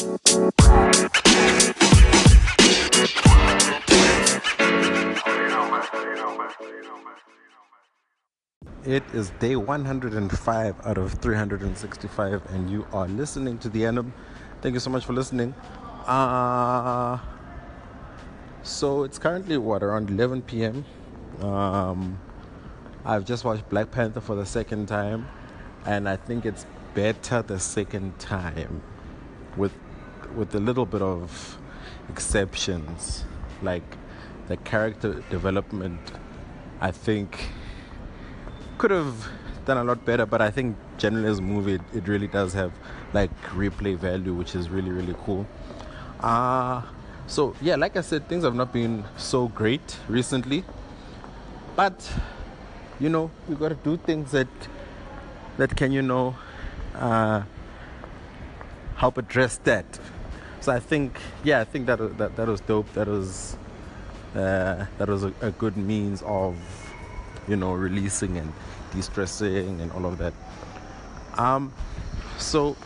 It is day 105 out of 365, and you are listening to the Anim. Thank you so much for listening. Uh, so it's currently what around 11 p.m. Um, I've just watched Black Panther for the second time, and I think it's better the second time, with with a little bit of exceptions, like the character development. I think could have done a lot better, but I think generally as a movie, it, it really does have like replay value, which is really really cool. Uh so yeah, like I said, things have not been so great recently, but you know we got to do things that that can you know uh, help address that. So I think yeah, I think that that that was dope. That was uh, that was a, a good means of you know releasing and de-stressing and all of that um so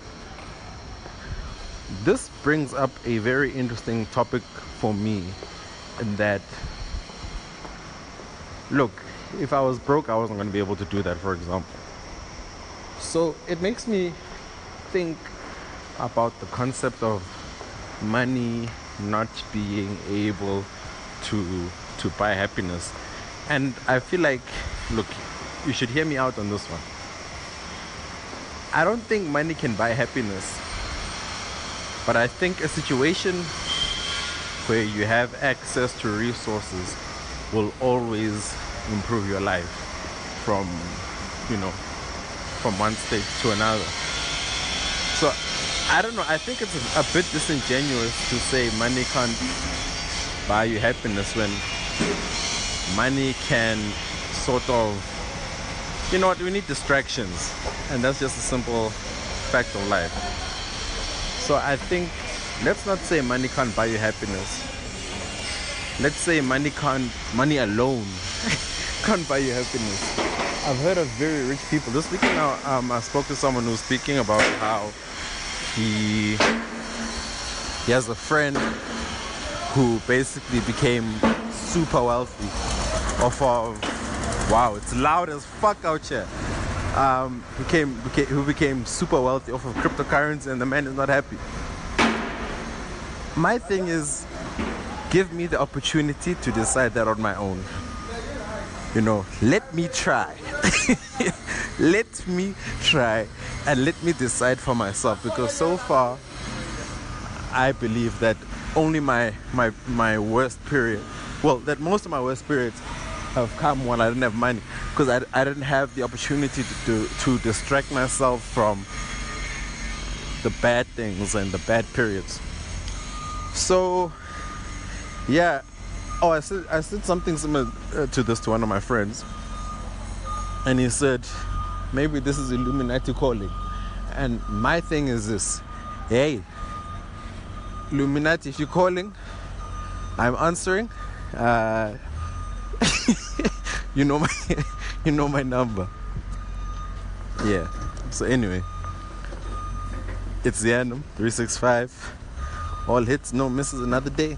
this brings up a very interesting topic for me in that look if i was broke i wasn't going to be able to do that for example so it makes me think about the concept of money not being able to to buy happiness and I feel like, look, you should hear me out on this one. I don't think money can buy happiness. But I think a situation where you have access to resources will always improve your life from, you know, from one stage to another. So I don't know. I think it's a, bit disingenuous to say money can't buy you happiness when money can sort of you know what we need distractions. And that's just a simple fact of life. So i think let's not say money can't buy you happiness. Let's say money can't money alone can't buy you happiness. I've heard of very rich people. This weekend now um, i spoke to someone who's speaking about how he he has a friend who basically became super wealthy off of wow it's loud as fuck out here. Um, became, became who became super wealthy off of cryptocurrency and the man is not happy. My thing is give me the opportunity to decide that on my own. You know let me try. Let me try and let me decide for myself because so far i believe that only my my my worst period well that most of my worst periods have come when I didn't have money because I, I didn't have the opportunity to, to, to distract myself from the bad things and the bad periods. So, yeah. Oh, I said I said something similar uh, to this to one of my friends, and he said, maybe this is Illuminati calling. And my thing is this: Hey, Illuminati, if you're calling, I'm answering. Uh, you know my you know my number. Yeah. So anyway, it's the Anim 365. All hits, no misses, another day.